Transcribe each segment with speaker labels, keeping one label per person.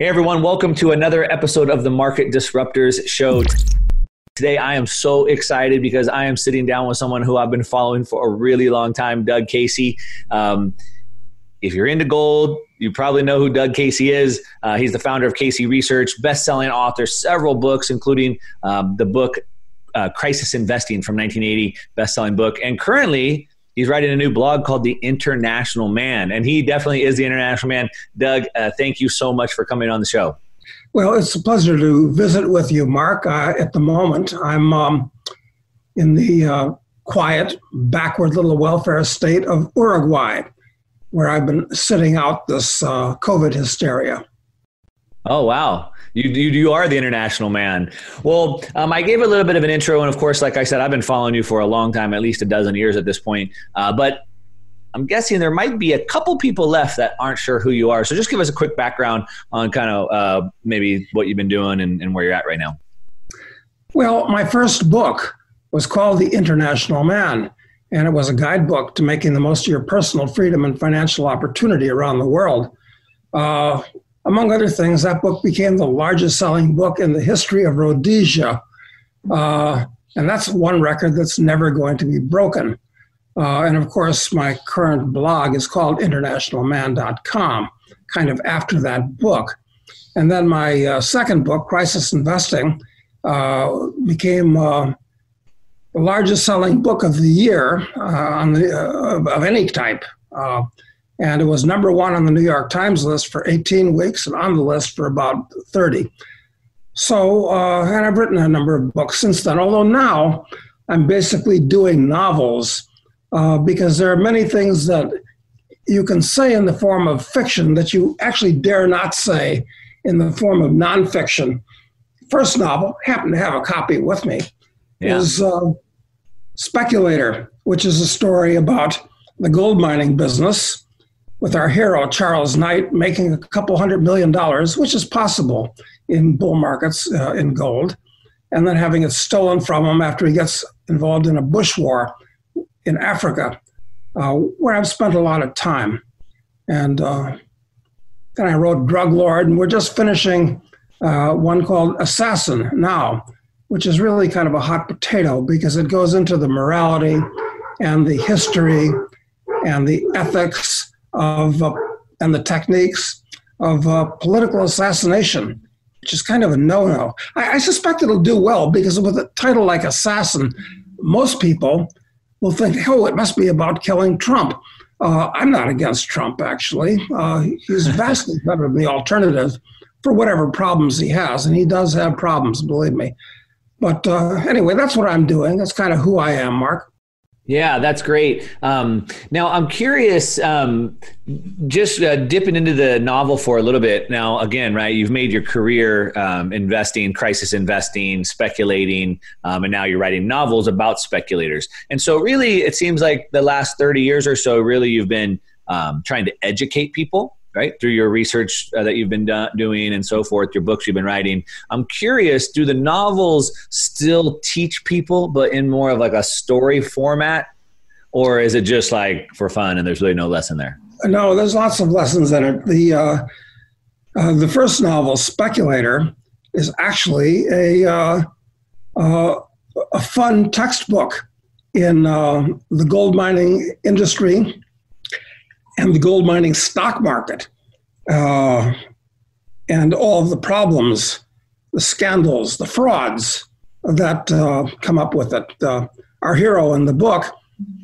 Speaker 1: Hey everyone, welcome to another episode of the Market Disruptors Show. Today I am so excited because I am sitting down with someone who I've been following for a really long time, Doug Casey. Um, if you're into gold, you probably know who Doug Casey is. Uh, he's the founder of Casey Research, best-selling author, several books, including um, the book uh, Crisis Investing from 1980, best-selling book, and currently He's writing a new blog called The International Man, and he definitely is the international man. Doug, uh, thank you so much for coming on the show.
Speaker 2: Well, it's a pleasure to visit with you, Mark. Uh, at the moment, I'm um, in the uh, quiet, backward little welfare state of Uruguay, where I've been sitting out this uh, COVID hysteria.
Speaker 1: Oh, wow. You, you, you are the international man. Well, um, I gave a little bit of an intro, and of course, like I said, I've been following you for a long time, at least a dozen years at this point. Uh, but I'm guessing there might be a couple people left that aren't sure who you are. So just give us a quick background on kind of uh, maybe what you've been doing and, and where you're at right now.
Speaker 2: Well, my first book was called The International Man, and it was a guidebook to making the most of your personal freedom and financial opportunity around the world. Uh, among other things, that book became the largest selling book in the history of Rhodesia. Uh, and that's one record that's never going to be broken. Uh, and of course, my current blog is called internationalman.com, kind of after that book. And then my uh, second book, Crisis Investing, uh, became uh, the largest selling book of the year uh, the, of any type and it was number one on the New York Times list for 18 weeks and on the list for about 30. So, uh, and I've written a number of books since then, although now I'm basically doing novels uh, because there are many things that you can say in the form of fiction that you actually dare not say in the form of nonfiction. First novel, happen to have a copy with me, yeah. is uh, Speculator, which is a story about the gold mining business with our hero, Charles Knight, making a couple hundred million dollars, which is possible in bull markets uh, in gold, and then having it stolen from him after he gets involved in a bush war in Africa, uh, where I've spent a lot of time. And uh, then I wrote Drug Lord, and we're just finishing uh, one called Assassin now, which is really kind of a hot potato because it goes into the morality and the history and the ethics of uh, and the techniques of uh, political assassination, which is kind of a no-no. I, I, suspect it'll do well because with a title like Assassin, most people will think, "Oh, it must be about killing Trump." Uh, I'm not against Trump, actually. Uh, he's vastly better than the alternative for whatever problems he has, and he does have problems, believe me. But uh, anyway, that's what I'm doing. That's kind of who I am, Mark.
Speaker 1: Yeah, that's great. Um, now, I'm curious, um, just uh, dipping into the novel for a little bit. Now, again, right, you've made your career um, investing, crisis investing, speculating, um, and now you're writing novels about speculators. And so, really, it seems like the last 30 years or so, really, you've been um, trying to educate people right? Through your research uh, that you've been do- doing and so forth your books you've been writing. I'm curious do the novels still teach people but in more of like a story format? Or is it just like for fun and there's really no lesson there?
Speaker 2: No there's lots of lessons in it. The uh, uh, the first novel speculator is actually a uh, uh, a fun textbook in uh, the gold mining industry and the gold mining stock market uh, and all of the problems, the scandals, the frauds that uh, come up with it. Uh, our hero in the book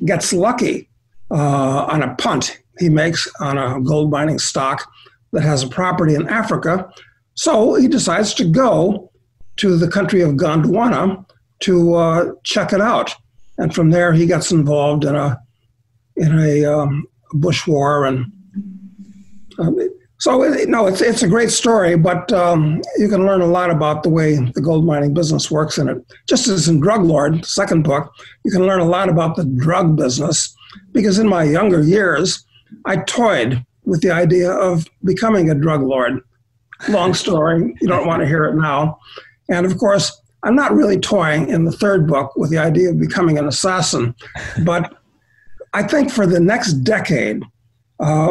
Speaker 2: gets lucky uh, on a punt he makes on a gold mining stock that has a property in Africa. So he decides to go to the country of Gondwana to uh, check it out. And from there, he gets involved in a in a um, bush war and um, so no it's, it's a great story but um, you can learn a lot about the way the gold mining business works in it. Just as in drug lord second book you can learn a lot about the drug business because in my younger years i toyed with the idea of becoming a drug lord. Long story you don't want to hear it now. And of course i'm not really toying in the third book with the idea of becoming an assassin but I think for the next decade, uh,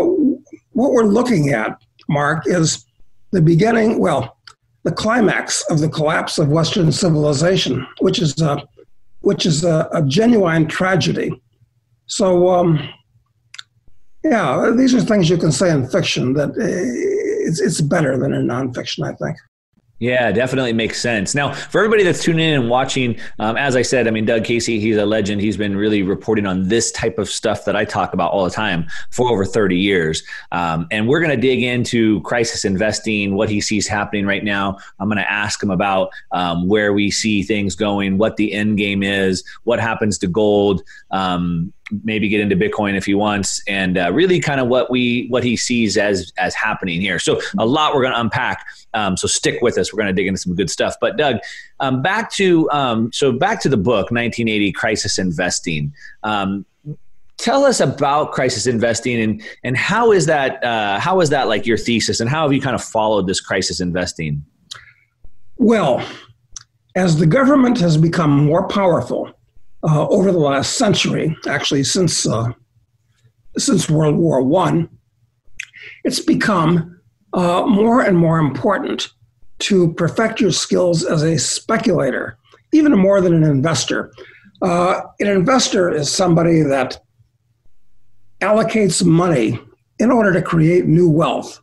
Speaker 2: what we're looking at, Mark, is the beginning, well, the climax of the collapse of Western civilization, which is a, which is a, a genuine tragedy. So, um, yeah, these are things you can say in fiction that uh, it's, it's better than in nonfiction, I think.
Speaker 1: Yeah, definitely makes sense. Now, for everybody that's tuning in and watching, um, as I said, I mean, Doug Casey, he's a legend. He's been really reporting on this type of stuff that I talk about all the time for over 30 years. Um, and we're going to dig into crisis investing, what he sees happening right now. I'm going to ask him about um, where we see things going, what the end game is, what happens to gold. Um, maybe get into Bitcoin if he wants, and uh, really kind of what we what he sees as as happening here. So a lot we're going to unpack. Um, so stick with us. We're going to dig into some good stuff. But Doug, um, back to um, so back to the book, 1980 Crisis Investing. Um, tell us about crisis investing and and how is that uh, how is that like your thesis and how have you kind of followed this crisis investing?
Speaker 2: Well, as the government has become more powerful uh, over the last century, actually since uh, since World War One, it's become uh, more and more important to perfect your skills as a speculator, even more than an investor. Uh, an investor is somebody that allocates money in order to create new wealth.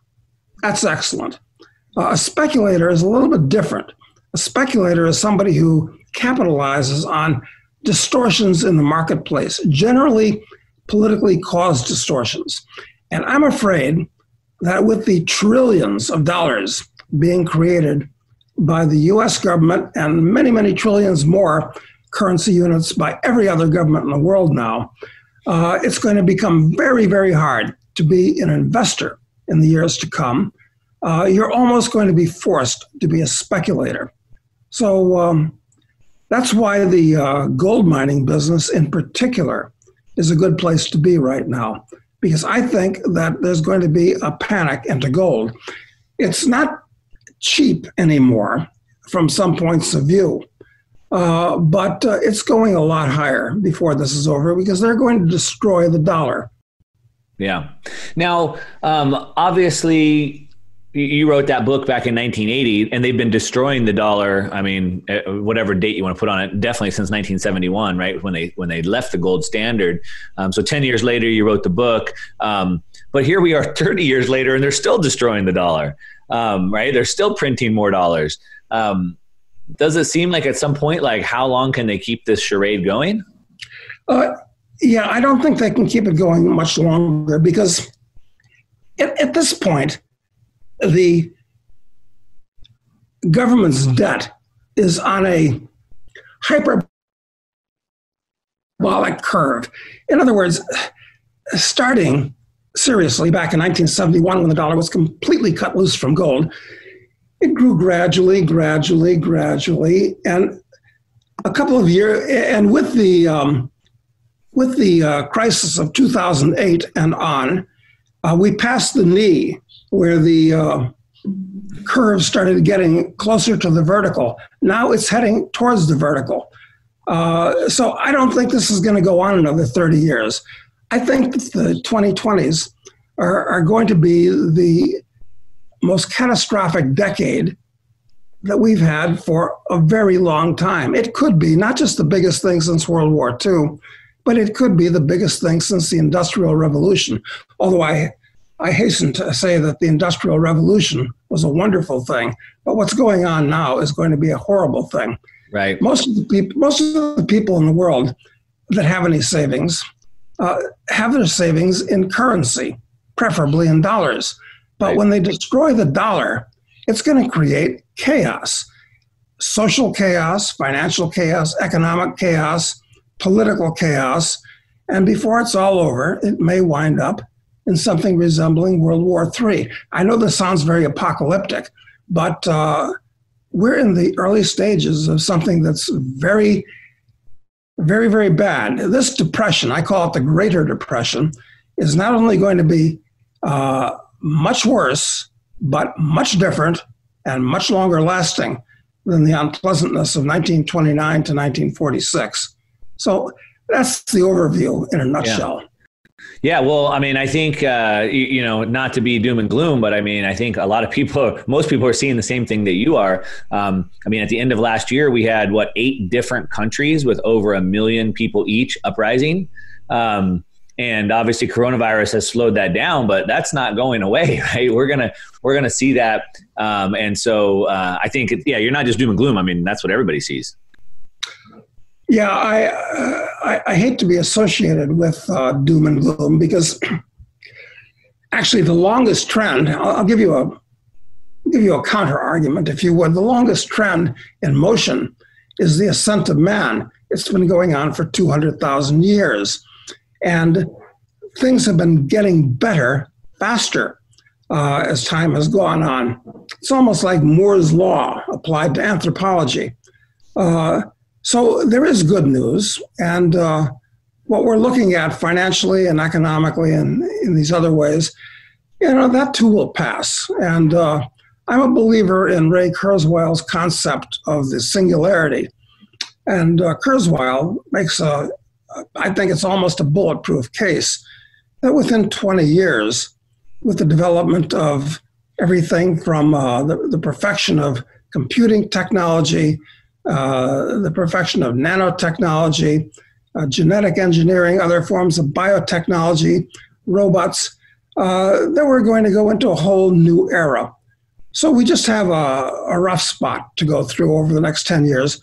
Speaker 2: That's excellent. Uh, a speculator is a little bit different. A speculator is somebody who capitalizes on distortions in the marketplace, generally politically caused distortions. And I'm afraid that with the trillions of dollars being created by the US government and many, many trillions more currency units by every other government in the world now, uh, it's going to become very, very hard to be an investor in the years to come. Uh, you're almost going to be forced to be a speculator. So, um, that's why the uh, gold mining business in particular is a good place to be right now, because I think that there's going to be a panic into gold. It's not cheap anymore from some points of view, uh, but uh, it's going a lot higher before this is over because they're going to destroy the dollar.
Speaker 1: Yeah. Now, um, obviously, you wrote that book back in 1980 and they've been destroying the dollar i mean eh, whatever date you want to put on it definitely since 1971 right when they when they left the gold standard. Um, so 10 years later you wrote the book um, but here we are 30 years later and they're still destroying the dollar um, right? They're still printing more dollars. Um, does it seem like at some point like how long can they keep this charade going?
Speaker 2: Uh, yeah i don't think they can keep it going much longer because at, at this point the government's debt is on a hyperbolic curve. In other words, starting seriously back in 1971 when the dollar was completely cut loose from gold, it grew gradually, gradually, gradually, and a couple of years, and with the um, with the uh, crisis of 2008 and on, uh, we passed the knee where the uh, curve started getting closer to the vertical. Now it's heading towards the vertical. Uh, so I don't think this is going to go on another 30 years. I think the 2020s are, are going to be the most catastrophic decade that we've had for a very long time. It could be not just the biggest thing since World War II, but it could be the biggest thing since the Industrial Revolution. Although I I hasten to say that the Industrial Revolution was a wonderful thing, but what's going on now is going to be a horrible thing.
Speaker 1: Right.
Speaker 2: Most of the people, most of the people in the world that have any savings uh, have their savings in currency, preferably in dollars. But right. when they destroy the dollar, it's going to create chaos social chaos, financial chaos, economic chaos, political chaos. And before it's all over, it may wind up in something resembling World War III. I know this sounds very apocalyptic, but uh, we're in the early stages of something that's very, very, very bad. This depression, I call it the Greater Depression, is not only going to be uh, much worse, but much different and much longer lasting than the unpleasantness of 1929 to 1946. So that's the overview in a nutshell.
Speaker 1: Yeah. Yeah, well, I mean, I think uh, you, you, know, not to be doom and gloom, but I mean, I think a lot of people, most people are seeing the same thing that you are. Um, I mean, at the end of last year, we had what eight different countries with over a million people each uprising. Um, and obviously coronavirus has slowed that down but that's not going away right we're gonna we're gonna see that um, and so uh, i think yeah you're not just doom and gloom i mean that's what everybody sees
Speaker 2: yeah i uh, I, I, hate to be associated with uh, doom and gloom because actually the longest trend I'll, I'll give you a give you a counter argument if you would the longest trend in motion is the ascent of man it's been going on for 200000 years and things have been getting better faster uh, as time has gone on. It's almost like Moore's Law applied to anthropology. Uh, so there is good news. And uh, what we're looking at financially and economically and in these other ways, you know, that too will pass. And uh, I'm a believer in Ray Kurzweil's concept of the singularity. And uh, Kurzweil makes a, I think it's almost a bulletproof case that within 20 years, with the development of everything from uh, the, the, perfection of computing technology, the perfection of nanotechnology, uh, genetic engineering, other forms of biotechnology, robots, uh, that we're going to go into a whole new era. So we just have a, a rough spot to go through over the next 10 years.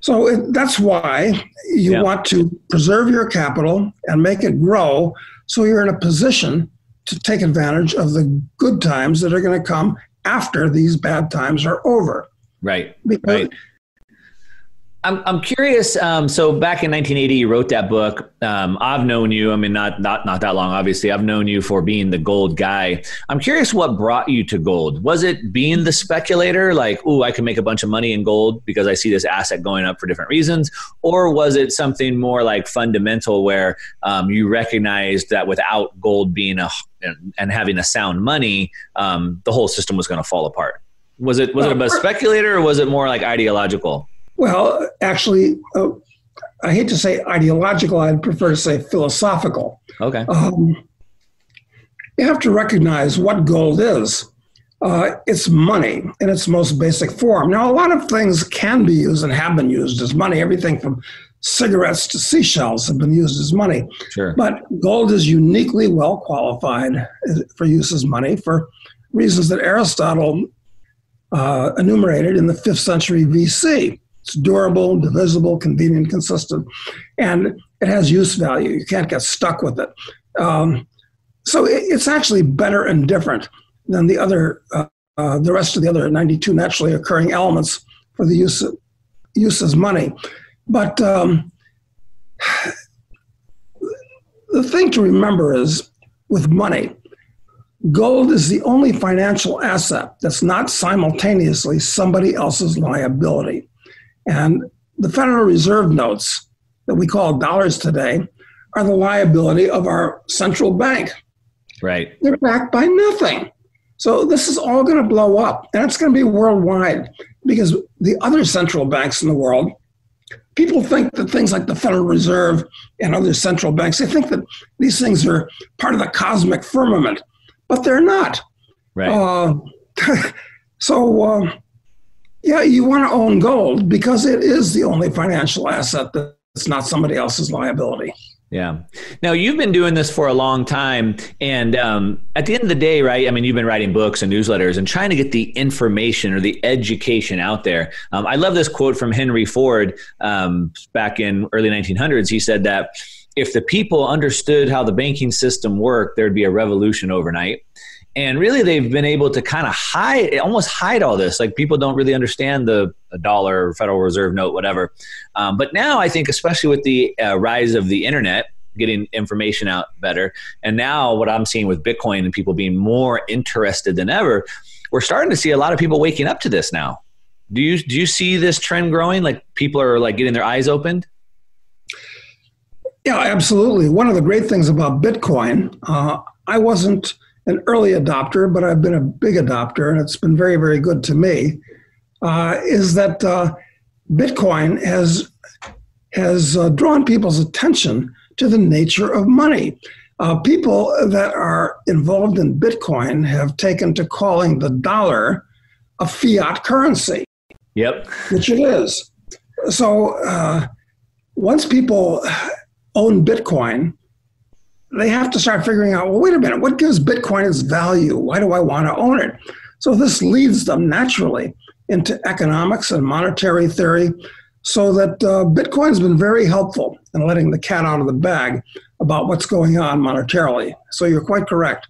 Speaker 2: So it, that's why you yeah. want to preserve your capital and make it grow so you're in a position to take advantage of the good times that are going to come after these bad times are over.
Speaker 1: Right. Because right. I'm, I'm curious. Um, so back in 1980, you wrote that book. Um, I've known you. I mean, not not not that long, obviously. I've known you for being the gold guy. I'm curious what brought you to gold. Was it being the speculator, like, oh, I can make a bunch of money in gold because I see this asset going up for different reasons, or was it something more like fundamental, where um, you recognized that without gold being a and having a sound money, um, the whole system was going to fall apart? Was it was it a speculator, or was it more like ideological?
Speaker 2: Well, actually, uh, I hate to say ideological, I'd prefer to say philosophical.
Speaker 1: Okay. Um,
Speaker 2: you have to recognize what gold is. Uh, it's money in its most basic form. Now, a lot of things can be used and have been used as money. Everything from cigarettes to seashells have been used as money.
Speaker 1: Sure.
Speaker 2: But gold is uniquely well qualified for use as money for reasons that Aristotle uh, enumerated in the fifth century BC. It's durable, divisible, convenient, consistent, and it has use value. You can't get stuck with it. Um, so it, it's actually better and different than the other, uh, uh, the rest of the other 92 naturally occurring elements for the use of, use as money. But um, the thing to remember is with money, gold is the only financial asset that's not simultaneously somebody else's liability. And the Federal Reserve notes that we call dollars today are the liability of our central bank.
Speaker 1: Right.
Speaker 2: They're backed by nothing. So this is all going to blow up, and it's going to be worldwide because the other central banks in the world, people think that things like the Federal Reserve and other central banks, they think that these things are part of the cosmic firmament, but they're not.
Speaker 1: Right. Uh,
Speaker 2: so uh, yeah, you want to own gold because it is the only financial asset that's not somebody else's liability.
Speaker 1: Yeah. Now you've been doing this for a long time, and um, at the end of the day, right? I mean, you've been writing books and newsletters and trying to get the information or the education out there. Um, I love this quote from Henry Ford um, back in early 1900s. He said that if the people understood how the banking system worked, there'd be a revolution overnight. And really they've been able to kind of hide almost hide all this. Like people don't really understand the, dollar federal reserve note whatever. Um, but now i think especially with the uh, rise of the internet getting information out better and now what i'm seeing with bitcoin and people being more interested than ever we're starting to see a lot of people waking up to this now. Do you do you see this trend growing? Like people are like getting their eyes opened
Speaker 2: yeah absolutely one of the great things about bitcoin uh, i wasn't an early adopter, but I've been a big adopter, and it's been very, very good to me. Uh, is that uh, Bitcoin has has uh, drawn people's attention to the nature of money. Uh, people that are involved in Bitcoin have taken to calling the dollar a fiat currency.
Speaker 1: Yep.
Speaker 2: Which it is. So uh, once people own Bitcoin, they have to start figuring out well, wait a minute, what gives Bitcoin its value? Why do I want to own it? So this leads them naturally into economics and monetary theory so that uh, Bitcoin's been very helpful in letting the cat out of the bag about what's going on monetarily. So you're quite correct.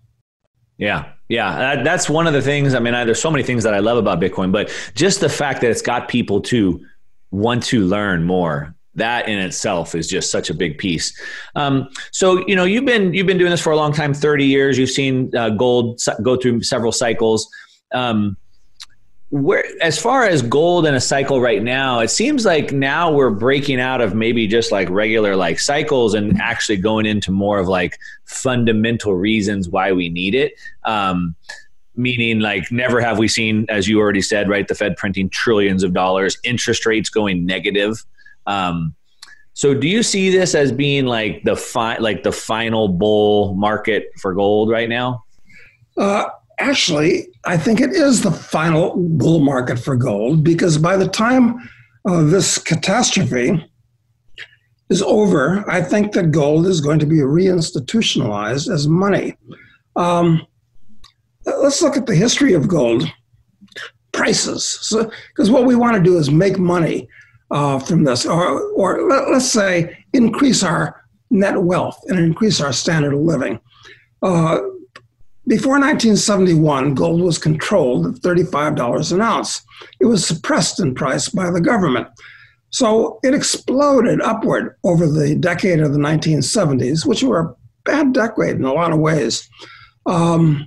Speaker 1: Yeah, yeah, that's one of the things. I mean, I, there's so many things that I love about Bitcoin, but just the fact that it's got people to want to learn more. That in itself is just such a big piece. Um, so you know, you've been you've been doing this for a long time, 30 years. You've seen uh, gold go through several cycles. Um, where as far as gold in a cycle right now it seems like now we're breaking out of maybe just like regular like cycles and actually going into more of like fundamental reasons why we need it um, meaning like never have we seen as you already said right the fed printing trillions of dollars interest rates going negative um, so do you see this as being like the fi- like the final bull market for gold right now
Speaker 2: uh, actually, I think it is the final bull market for gold because by the time uh, this catastrophe is over, I think that gold is going to be reinstitutionalized as money. Um, let's look at the history of gold prices. Because so, what we want to do is make money uh, from this, or, or let, us say increase our net wealth and increase our standard of living. Uh, before 1971, gold was controlled at $35 an ounce. It was suppressed in price by the government. So it exploded upward over the decade of the 1970s, which were a bad decade in a lot of ways um,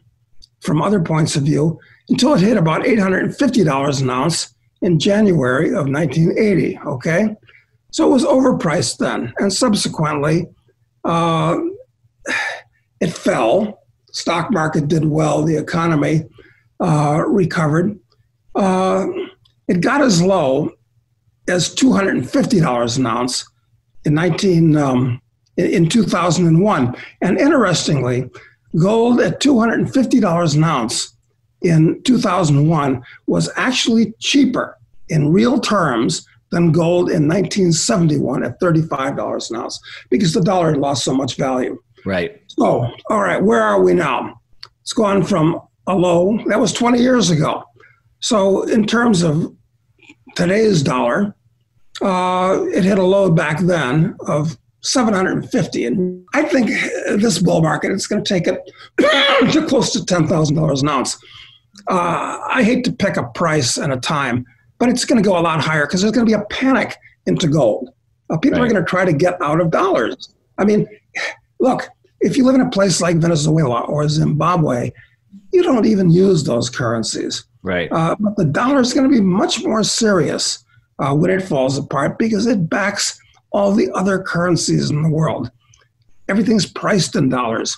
Speaker 2: from other points of view, until it hit about $850 an ounce in January of 1980. Okay? So it was overpriced then. And subsequently, uh, it fell stock market did well, the economy uh, recovered. Uh, it got as low as $250 an ounce in 19 um, in 2001. And interestingly, gold at $250 an ounce in 2001 was actually cheaper in real terms than gold in 1971 at $35 an ounce because the dollar had lost so much value.
Speaker 1: Right.
Speaker 2: So, all right, where are we now? It's gone from a low, that was 20 years ago. So, in terms of today's dollar, uh, it hit a low back then of 750. And I think this bull market, it's going to take it to close to $10,000 an ounce. Uh, I hate to pick a price and a time, but it's going to go a lot higher because there's going to be a panic into gold. Uh, people right. are going to try to get out of dollars. I mean, look, if you live in a place like Venezuela or Zimbabwe, you don't even use those currencies.
Speaker 1: Right.
Speaker 2: Uh, but the dollar is going to be much more serious uh, when it falls apart because it backs all the other currencies in the world. Everything's priced in dollars.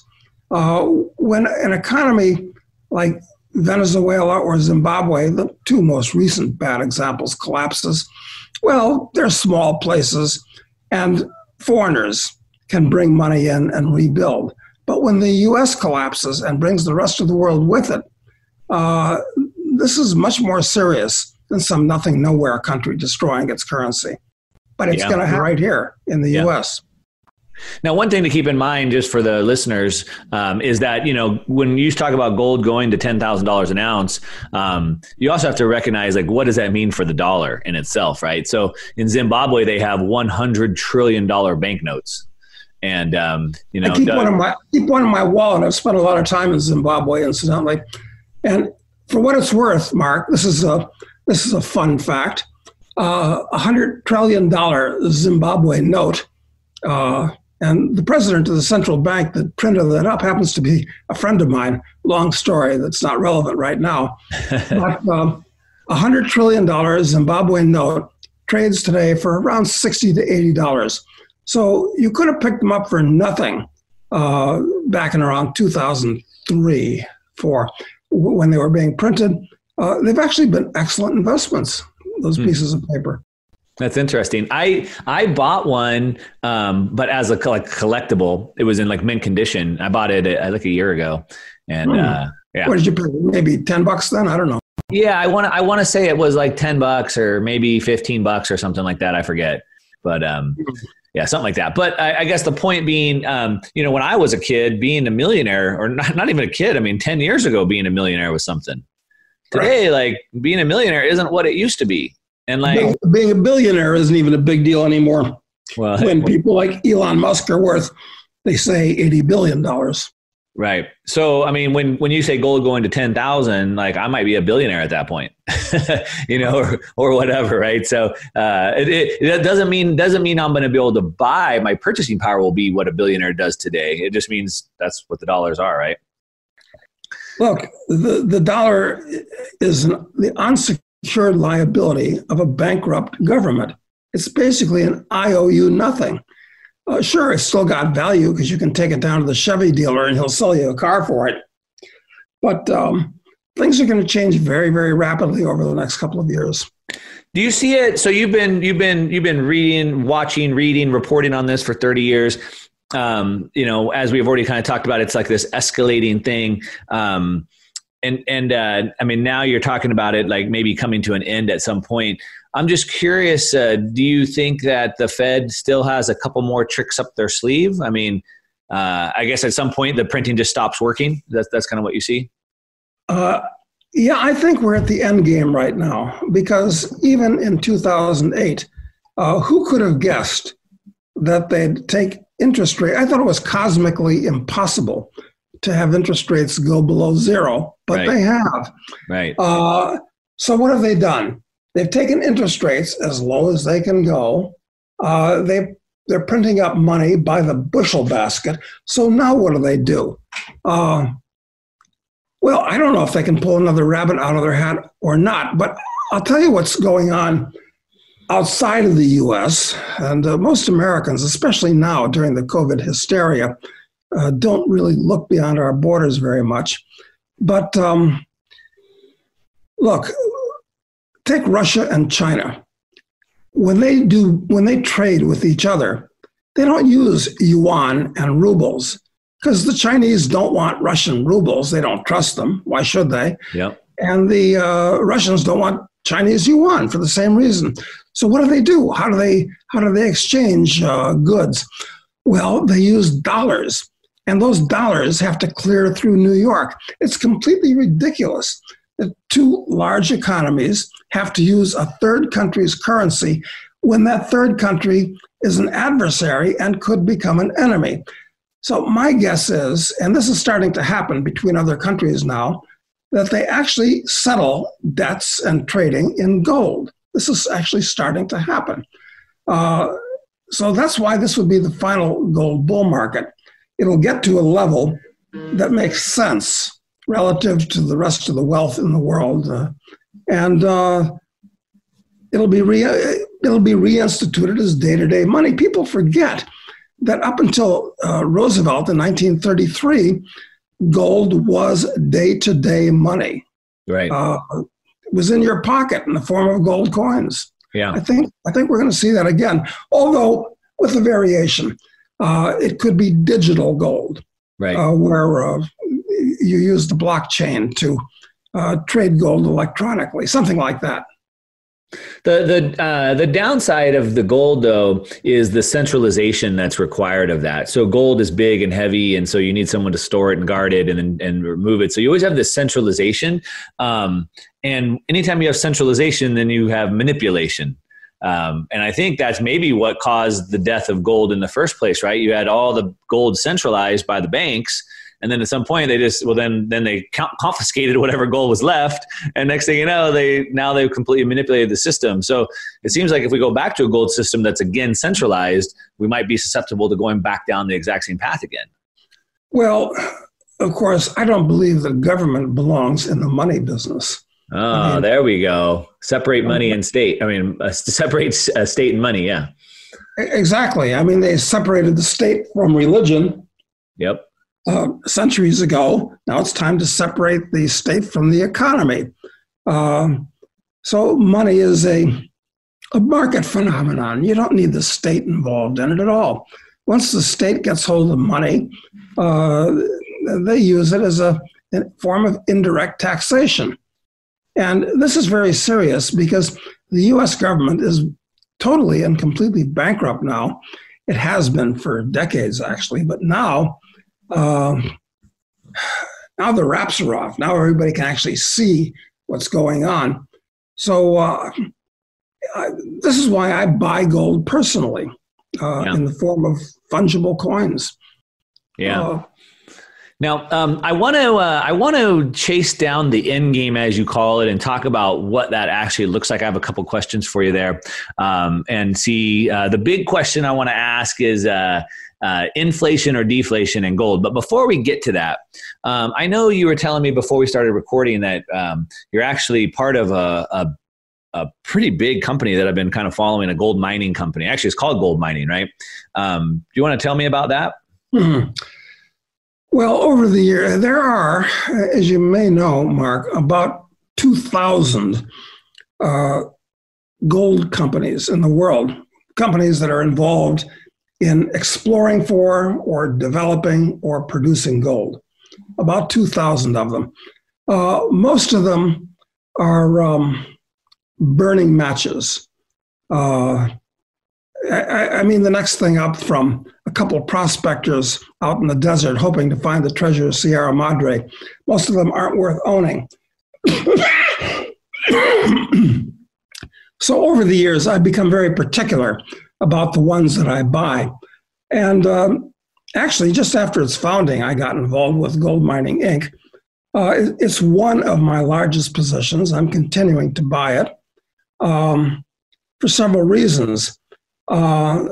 Speaker 2: Uh, when an economy like Venezuela or Zimbabwe, the two most recent bad examples, collapses, well, they're small places and foreigners can bring money in and rebuild. But when the US collapses and brings the rest of the world with it, uh, this is much more serious than some nothing nowhere country destroying its currency. But it's yeah. going to happen right here in the yeah. US.
Speaker 1: Now, one thing to keep in mind, just for the listeners, um, is that you know when you talk about gold going to ten thousand dollars an ounce, um, you also have to recognize like what does that mean for the dollar in itself, right? So in Zimbabwe, they have one hundred trillion dollar banknotes. And um, you know,
Speaker 2: I keep Doug, one of my keep one in my wallet. I've spent a lot of time in Zimbabwe, incidentally. And for what it's worth, Mark, this is a this is a fun fact. Uh, a hundred trillion dollar Zimbabwe note, uh, and the president of the central bank that printed that up happens to be a friend of mine. Long story that's not relevant right now. but um, a hundred trillion dollar Zimbabwe note trades today for around sixty to eighty dollars. So you could have picked them up for nothing uh, back in around 2003, four, when they were being printed. Uh, they've actually been excellent investments, those mm. pieces of paper.
Speaker 1: That's interesting. I I bought one, um, but as a like collectible, it was in like mint condition. I bought it uh, like a year ago, and hmm. uh, yeah.
Speaker 2: What did you pay? Maybe ten bucks then? I don't know.
Speaker 1: Yeah, I want to. I want to say it was like ten bucks or maybe fifteen bucks or something like that. I forget, but um, hmm. yeah, something like that. But I, I guess the point being, um, you know, when I was a kid, being a millionaire, or not, not even a kid. I mean, ten years ago, being a millionaire was something. Today, right. like being a millionaire isn't what it used to be. And like
Speaker 2: being, being a billionaire isn't even a big deal anymore. Well, when people like Elon Musk are worth, they say eighty billion dollars.
Speaker 1: Right. So, I mean, when when you say gold going to ten thousand, like I might be a billionaire at that point, you know, or or whatever, right? So, uh, it, it, it doesn't mean doesn't mean I'm going to be able to buy. My purchasing power will be what a billionaire does today. It just means that's what the dollars are, right?
Speaker 2: Look, the the dollar is an, the unsecured insured liability of a bankrupt government. It's basically an IOU nothing. Uh, sure, it's still got value because you can take it down to the Chevy dealer and he'll sell you a car for it. But um, things are going to change very, very rapidly over the next couple of years.
Speaker 1: Do you see it? So you've been you've been you've been reading, watching, reading, reporting on this for thirty years. Um, you know, as we've already kind of talked about, it's like this escalating thing. Um, and and uh, I mean now you're talking about it like maybe coming to an end at some point. I'm just curious. Uh, do you think that the Fed still has a couple more tricks up their sleeve? I mean, uh, I guess at some point the printing just stops working. That's that's kind of what you see.
Speaker 2: Uh, yeah, I think we're at the end game right now because even in 2008, uh, who could have guessed that they'd take interest rate? I thought it was cosmically impossible to have interest rates go below zero, but right. they have.
Speaker 1: Right.
Speaker 2: Uh, so what have they done? They've taken interest rates as low as they can go. Uh, they they're printing up money by the bushel basket. So now what do they do? Uh, well, I don't know if they can pull another rabbit out of their hat or not, but I'll tell you what's going on outside of the U.S. and uh, most Americans, especially now during the COVID hysteria uh, don't really look beyond our borders very much. But um, look, take Russia and China. When they do, when they trade with each other, they don't use yuan and rubles because the Chinese don't want Russian rubles. They don't trust them. Why should they?
Speaker 1: Yep.
Speaker 2: And the uh, Russians don't want Chinese yuan for the same reason. So what do they do? How do they how do they exchange uh, goods? Well, they use dollars and those dollars have to clear through New York. It's completely ridiculous that two large economies have to use a third country's currency when that third country is an adversary and could become an enemy. So, my guess is, and this is starting to happen between other countries now, that they actually settle debts and trading in gold. This is actually starting to happen. Uh, so, that's why this would be the final gold bull market it'll get to a level that makes sense relative to the rest of the wealth in the world, uh, and uh, it'll be re- it'll be reinstituted as day to day money. People forget that up until uh, Roosevelt in 1933, gold was day to day money.
Speaker 1: Right. Uh,
Speaker 2: it was in your pocket in the form of gold coins.
Speaker 1: Yeah.
Speaker 2: I think I think we're going to see that again, although with a variation. Uh, it could be digital gold,
Speaker 1: right?
Speaker 2: Uh, where uh, you use the blockchain to uh, trade gold electronically, something like that.
Speaker 1: The the uh, the downside of the gold though is the centralization that's required of that. So gold is big and heavy, and so you need someone to store it and guard it and and remove it. So you always have this centralization. Um, and anytime you have centralization, then you have manipulation. Um, and I think that's maybe what caused the death of gold in the first place, right? You had all the gold centralized by the banks, and then at some point they just well then then they confiscated whatever gold was left, and next thing you know they now they've completely manipulated the system. So it seems like if we go back to a gold system that's again centralized, we might be susceptible to going back down the exact same path again.
Speaker 2: Well, of course, I don't believe the government belongs in the money business.
Speaker 1: Oh, mean, there we go. Separate money and state. I mean, uh, separate uh, state and money. Yeah.
Speaker 2: Exactly. I mean, they separated the state from religion.
Speaker 1: Yep.
Speaker 2: Uh, centuries ago. Now it's time to separate the state from the economy. Um, so money is a a market phenomenon. You don't need the state involved in it at all. Once the state gets hold of money, uh, they use it as a form of indirect taxation. And this is very serious because the US government is totally and completely bankrupt now. It has been for decades, actually, but now, uh, now the wraps are off. Now everybody can actually see what's going on. So uh, I, this is why I buy gold personally uh, yeah. in the form of fungible coins.
Speaker 1: Yeah. Now, um, I want to uh, I want to chase down the end game, as you call it, and talk about what that actually looks like. I have a couple questions for you there, um, and see uh, the big question I want to ask is uh, uh, inflation or deflation in gold. But before we get to that, um, I know you were telling me before we started recording that um, you're actually part of a, a a pretty big company that I've been kind of following, a gold mining company. Actually, it's called Gold Mining, right? Um, do you want to tell me about that?
Speaker 2: Mm-hmm. Well, over the year, there are, as you may know, Mark, about 2,000 uh, gold companies in the world, companies that are involved in exploring for or developing or producing gold. About 2,000 of them. Uh, most of them are um, burning matches. Uh, I, I, mean, the next thing up from a couple prospectors out in the desert hoping to find the treasure of Sierra Madre. Most of them aren't worth owning. so, over the years, I've become very particular about the ones that I buy. And um, actually, just after its founding, I got involved with Gold Mining Inc. Uh, it's one of my largest positions. I'm continuing to buy it um, for several reasons. Uh,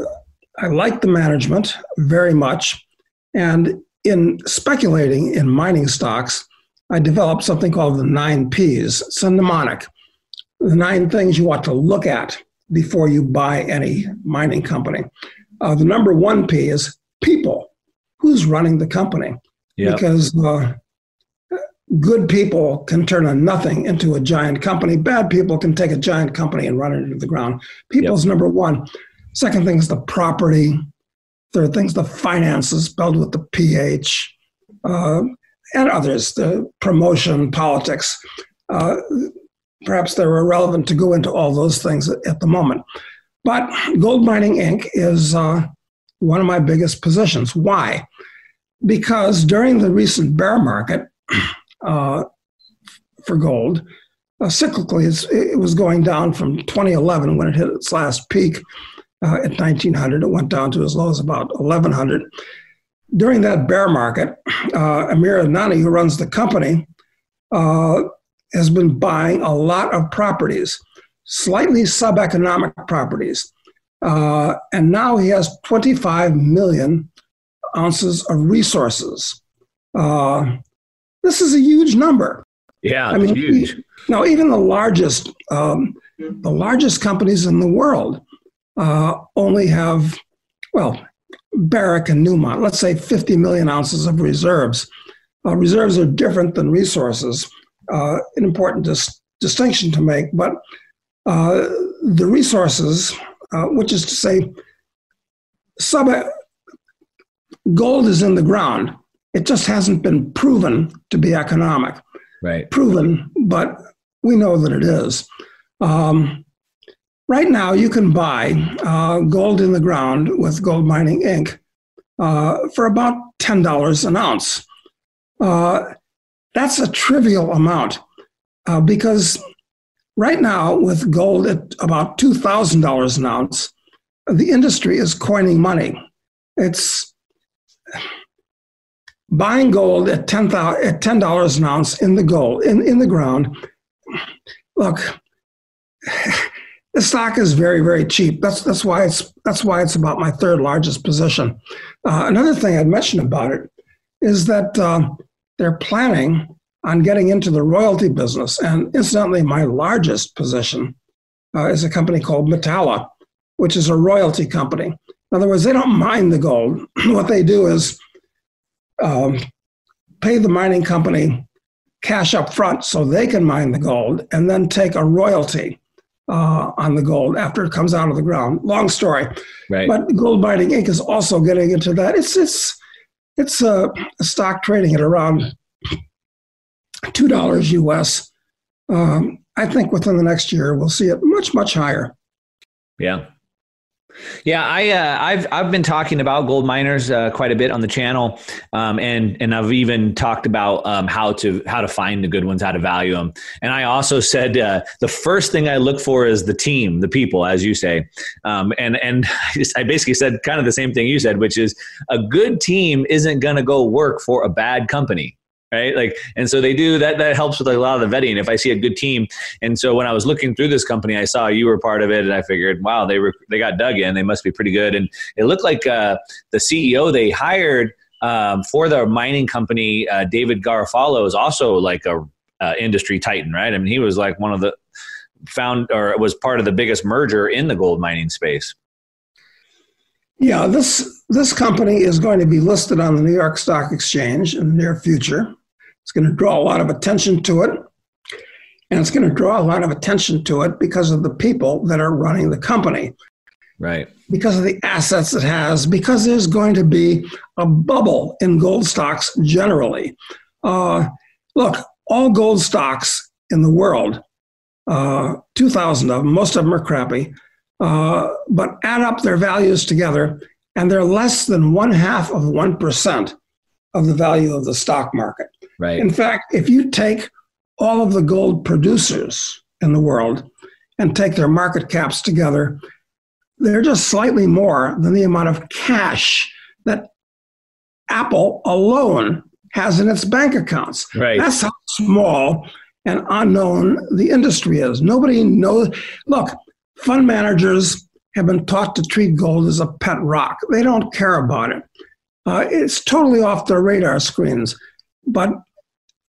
Speaker 2: I like the management very much. And in speculating in mining stocks, I developed something called the nine P's. It's a mnemonic. The nine things you ought to look at before you buy any mining company. Uh, the number one P is people. Who's running the company? Yep. Because uh, good people can turn a nothing into a giant company. Bad people can take a giant company and run it into the ground. People's yep. number one. Second thing is the property. Third thing is the finances, spelled with the PH, uh, and others, the promotion, politics. Uh, perhaps they're irrelevant to go into all those things at the moment. But Gold Mining Inc. is uh, one of my biggest positions. Why? Because during the recent bear market, uh, for gold. Uh, cyclically, it was going down from 2011 when it hit its last peak uh, at 1900. It went down to as low as about 1100. During that bear market, uh, Amir Adnani, who runs the company, uh, has been buying a lot of properties, slightly sub-economic properties. Uh, and now he has 25 million ounces of resources. Uh, this is a huge number.
Speaker 1: Yeah, I mean, huge.
Speaker 2: now even the largest, um, the largest companies in the world uh, only have, well, Barrick and Newmont, let's say 50 million ounces of reserves. Uh, reserves are different than resources. Uh, an important dis- distinction to make, but uh, the resources, uh, which is to say, sub gold is in the ground. It just hasn't been proven to be economic.
Speaker 1: Right.
Speaker 2: Proven, but we know that it is. Um, right now, you can buy uh, gold in the ground with Gold Mining Inc. Uh, for about $10 an ounce. Uh, that's a trivial amount uh, because right now, with gold at about $2,000 an ounce, the industry is coining money. It's buying gold at ten at ten dollars an ounce in the gold in, in the ground. Look, the stock is very very cheap. That's that's why it's that's why it's about my third largest position. Uh, another thing I'd mention about it is that uh, they're planning on getting into the royalty business, and incidentally, my largest position uh, is a company called Metalla, which is a royalty company. In other words, they don't mine the gold. what they do is um, pay the mining company cash up front so they can mine the gold and then take a royalty uh, on the gold after it comes out of the ground. Long story,
Speaker 1: right?
Speaker 2: But Gold Mining Inc. is also getting into that. It's it's it's a, a stock trading at around two dollars US. Um, I think within the next year we'll see it much much higher.
Speaker 1: Yeah. Yeah, I uh, I've I've been talking about gold miners uh, quite a bit on the channel, um, and and I've even talked about um, how to how to find the good ones, how to value them. And I also said uh, the first thing I look for is the team, the people, as you say. Um, and and I basically said kind of the same thing you said, which is a good team isn't going to go work for a bad company right? Like and so they do that that helps with a lot of the vetting if i see a good team. And so when i was looking through this company i saw you were part of it and i figured wow they were they got Doug in. They must be pretty good. And it looked like uh, the ceo they hired um, for the mining company uh, david garofalo is also like a uh, industry titan right? I mean he was like one of the found or was part of the biggest merger in the gold mining space.
Speaker 2: Yeah this this company is going to be listed on the new york stock exchange in the near future it's going to draw a lot of attention to it. And it's going to draw a lot of attention to it because of the people that are running the company.
Speaker 1: Right.
Speaker 2: Because of the assets it has, because there's going to be a bubble in gold stocks generally. Uh, look, all gold stocks in the world, uh, 2,000 of them, most of them are crappy, uh, but add up their values together, and they're less than one half of 1% of the value of the stock market.
Speaker 1: Right.
Speaker 2: In fact, if you take all of the gold producers in the world and take their market caps together, they're just slightly more than the amount of cash that Apple alone has in its bank accounts.
Speaker 1: Right.
Speaker 2: That's how small and unknown the industry is. Nobody knows. Look, fund managers have been taught to treat gold as a pet rock. They don't care about it. Uh, it's totally off their radar screens. But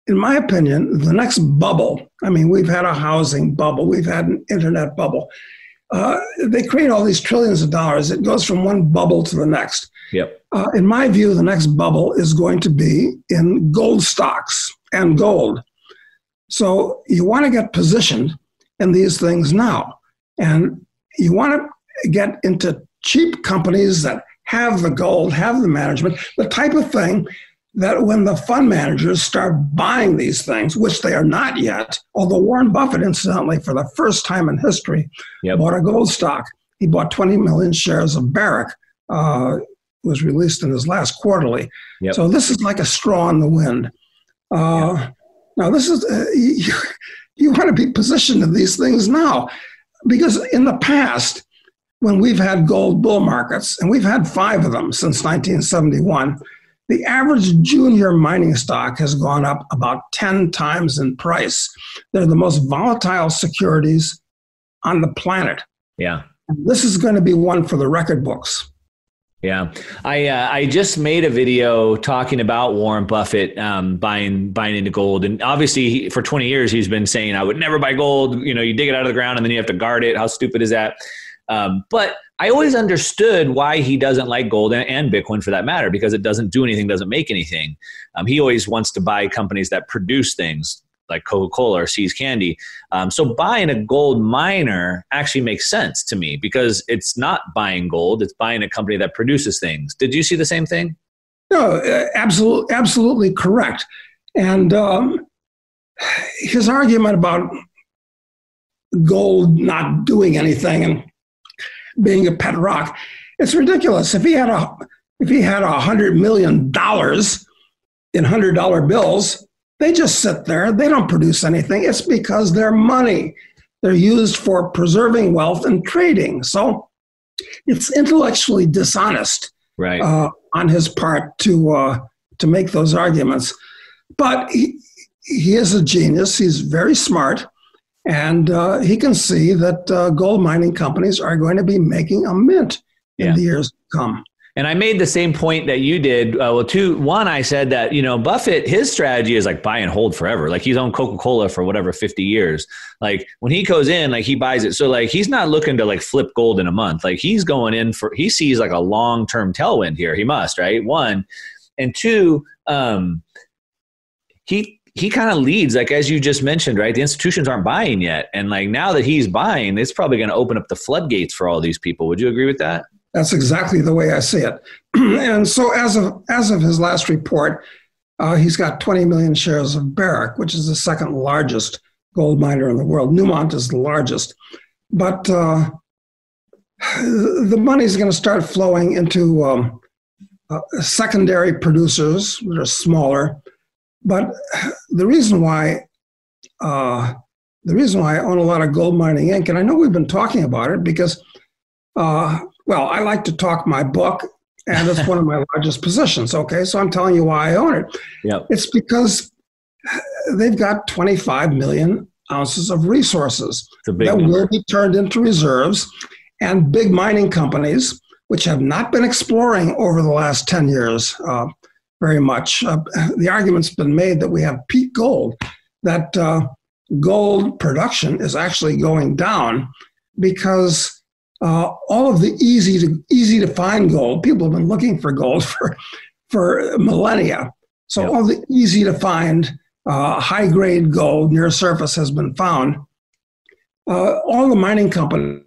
Speaker 2: in my opinion, the next bubble, I mean, we've had a housing bubble, we've had an internet bubble. Uh, they create all these trillions of dollars. It goes from one bubble to the next.
Speaker 1: Yep.
Speaker 2: Uh, in my view, the next bubble is going to be in gold stocks and gold. So you want to get positioned in these things now. And you want to get into cheap companies that have the gold, have the management, the type of thing that when the fund managers start buying these things, which they are not yet, although Warren Buffett, incidentally, for the first time in history, yep. bought a gold stock. He bought 20 million shares of Barrick. Uh, was released in his last quarterly. Yep. So this is like a straw in the wind. Uh, yep. Now, this is uh, you, you want to be positioned in these things now, because in the past, when we've had gold bull markets, and we've had five of them since 1971 the average junior mining stock has gone up about 10 times in price. They're the most volatile securities on the planet.
Speaker 1: Yeah.
Speaker 2: And this is going to be one for the record books.
Speaker 1: Yeah, I uh, I just made a video talking about Warren Buffett um, buying buying into gold, and obviously he, for 20 years he's been saying I would never buy gold. You know, you dig it out of the ground and then you have to guard it. How stupid is that? Um, but I always understood why he doesn't like gold and, and, Bitcoin for that matter, because it doesn't do anything, doesn't make anything. Um, he always wants to buy companies that produce things like Coca Cola or See's Candy. Um, so buying a gold miner actually makes sense to me because it's not buying gold, it's buying a company that produces things. Did you see the same thing?
Speaker 2: No, uh, absolutely, absolutely correct. And um, his argument about gold not doing anything and being a pet rock. It's ridiculous. If he had a if he had a hundred million dollars in hundred dollar bills, they just sit there. They don't produce anything. It's because they're money. They're used for preserving wealth and trading. So it's intellectually dishonest
Speaker 1: right.
Speaker 2: uh, on his part to uh, to make those arguments. But he, he is a genius. He's very smart. And uh, he can see that uh, gold mining companies are going to be making a mint in the years to come.
Speaker 1: And I made the same point that you did. Uh, well, two, one, I said that you know Buffett, his strategy is like buy and hold forever. Like he's owned Coca Cola for whatever fifty years. Like when he goes in, like he buys it. So like he's not looking to like flip gold in a month. Like he's going in for he sees like a long term tailwind here. He must right one, and two, um, he he kind of leads, like as you just mentioned, right? The institutions aren't buying yet, and like now that he's buying, it's probably going to open up the floodgates for all these people. Would you agree with that?
Speaker 2: That's exactly the way I see it. and so, as of as of his last report, uh, he's got 20 million shares of Barrick, which is the second largest gold miner in the world. Newmont is the largest, but uh, the money is going to start flowing into um, uh, secondary producers that are smaller. But the reason why uh, the reason why I own a lot of Gold Mining Inc. and I know we've been talking about it because uh, well, I like to talk my book, and it's one of my largest positions. Okay, so I'm telling you why I own it.
Speaker 1: Yep.
Speaker 2: It's because they've got 25 million ounces of resources that
Speaker 1: number.
Speaker 2: will be turned into reserves, and big mining companies, which have not been exploring over the last 10 years uh, very much. Uh, the argument's been made that we have peak gold, that uh, gold production is actually going down because uh, all of the easy to easy to find gold. People have been looking for gold for for millennia. So yep. all the easy to find uh, high grade gold near surface has been found. Uh, all the mining companies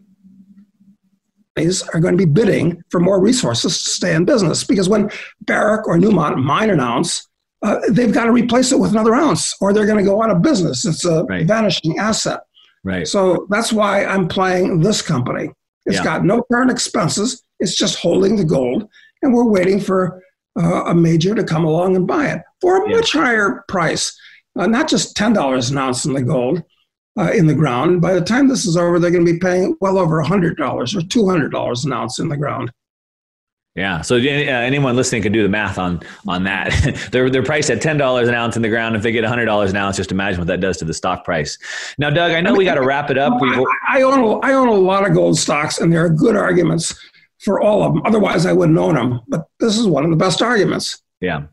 Speaker 2: are going to be bidding for more resources to stay in business because when Barrick or Newmont mine an ounce, uh, they've got to replace it with another ounce or they're going to go out of business. It's a right. vanishing asset.
Speaker 1: Right.
Speaker 2: So that's why I'm playing this company. It's yeah. got no current expenses. It's just holding the gold, and we're waiting for uh, a major to come along and buy it for a yeah. much higher price, uh, not just ten dollars an ounce in the gold uh, in the ground. By the time this is over, they're going to be paying well over hundred dollars or two hundred dollars an ounce in the ground.
Speaker 1: Yeah. So uh, anyone listening can do the math on on that. they're they're priced at ten dollars an ounce in the ground. If they get hundred dollars an ounce, just imagine what that does to the stock price. Now, Doug, I know I mean, we got to wrap it up.
Speaker 2: I, I, own a, I own a lot of gold stocks, and there are good arguments for all of them. Otherwise, I wouldn't own them. But this is one of the best arguments.
Speaker 1: Yeah.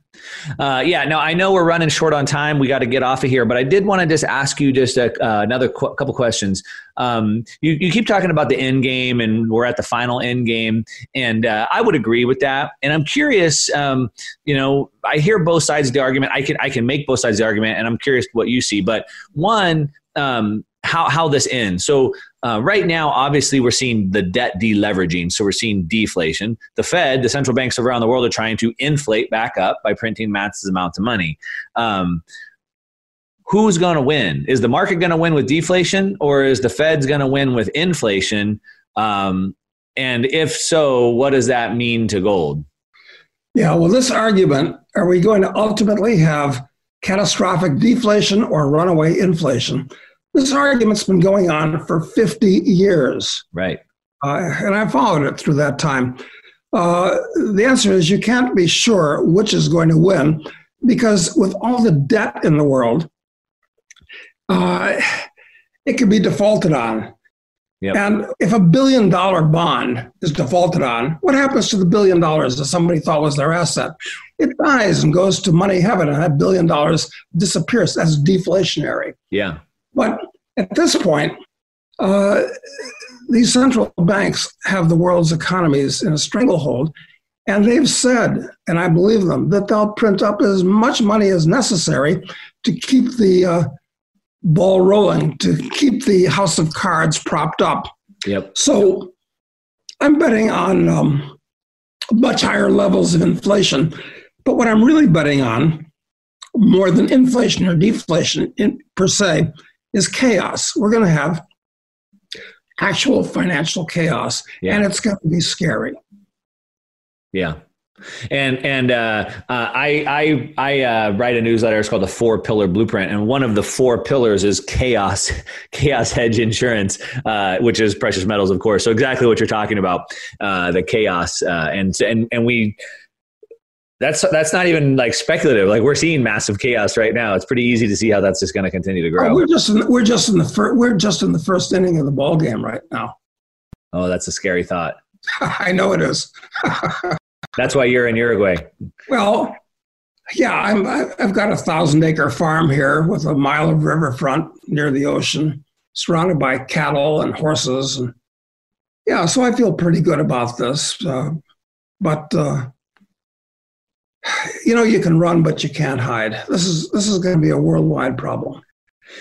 Speaker 1: Uh, yeah, no, I know we're running short on time. We got to get off of here, but I did want to just ask you just a, uh, another qu- couple questions. Um, you, you, keep talking about the end game, and we're at the final end game, and uh, I would agree with that. And I'm curious, um, you know, I hear both sides of the argument. I can I can make both sides of the argument, and I'm curious what you see. But one, um, how how this ends. So uh, right now, obviously, we're seeing the debt deleveraging. So we're seeing deflation. The Fed, the central banks around the world, are trying to inflate back up by printing massive amounts of money. Um, who's going to win? Is the market going to win with deflation, or is the Fed's going to win with inflation? Um, and if so, what does that mean to gold?
Speaker 2: Yeah, well, this argument are we going to ultimately have catastrophic deflation or runaway inflation? This argument's been going on for 50 years.
Speaker 1: Right.
Speaker 2: Uh, and I followed it through that time. Uh, the answer is you can't be sure which is going to win because with all the debt in the world, uh, it could be defaulted on. Yep. And if a billion dollar bond is defaulted on, what happens to the billion dollars that somebody thought was their asset? It dies and goes to money heaven, and that billion dollars disappears. That's deflationary.
Speaker 1: Yeah.
Speaker 2: But at this point, uh, these central banks have the world's economies in a stranglehold. And they've said, and I believe them, that they'll print up as much money as necessary to keep the uh, ball rolling, to keep the house of cards propped up.
Speaker 1: Yep.
Speaker 2: So I'm betting on um, much higher levels of inflation. But what I'm really betting on, more than inflation or deflation in, per se, is chaos. We're going to have actual financial chaos, yeah. and it's going to be scary.
Speaker 1: Yeah. And and uh, uh, I I I uh, write a newsletter. It's called the Four Pillar Blueprint, and one of the four pillars is chaos, chaos hedge insurance, uh, which is precious metals, of course. So exactly what you're talking about, uh, the chaos, uh, and and and we that's that's not even like speculative. Like we're seeing massive chaos right now. It's pretty easy to see how that's just going to continue to grow.
Speaker 2: Oh, we're just in, we're just in the first we're just in the first inning of the ball game right now.
Speaker 1: Oh, that's a scary thought.
Speaker 2: I know it is.
Speaker 1: that's why you're in Uruguay.
Speaker 2: Well, yeah, I'm. I've got a thousand acre farm here with a mile of riverfront near the ocean, surrounded by cattle and horses, and yeah, so I feel pretty good about this. Uh, but uh, you know, you can run, but you can't hide. This is this is going to be a worldwide problem.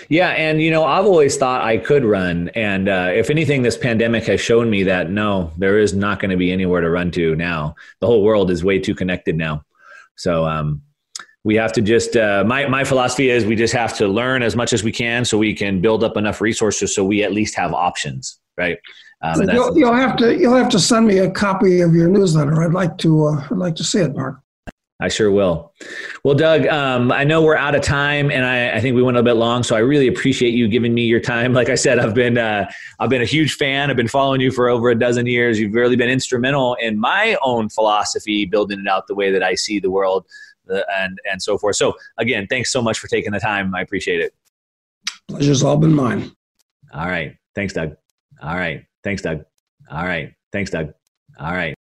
Speaker 1: Yeah, and you know, I've always thought I could run, and uh, if anything, this pandemic has shown me that no, there is not going to be anywhere to run to now. The whole world is way too connected now, so um, we have to just. Uh, my my philosophy is we just have to learn as much as we can, so we can build up enough resources, so we at least have options, right?
Speaker 2: Um, you'll, you'll, have to you'll have to send me a copy of your newsletter. I'd like to uh, I'd like to see it, Mark.
Speaker 1: I sure will. Well, Doug, um, I know we're out of time, and I, I, think we went a bit long. So I really appreciate you giving me your time. Like I said, I've been uh, I've been a huge fan. I've been following you for over a dozen years. You've really been instrumental in my own philosophy, building it out the way that I see the world, uh, and and so forth. So again, thanks so much for taking the time. I appreciate it.
Speaker 2: Pleasure's all been mine.
Speaker 1: All right. Thanks, Doug. All right. Thanks, Doug. All right. Thanks, Doug. All right.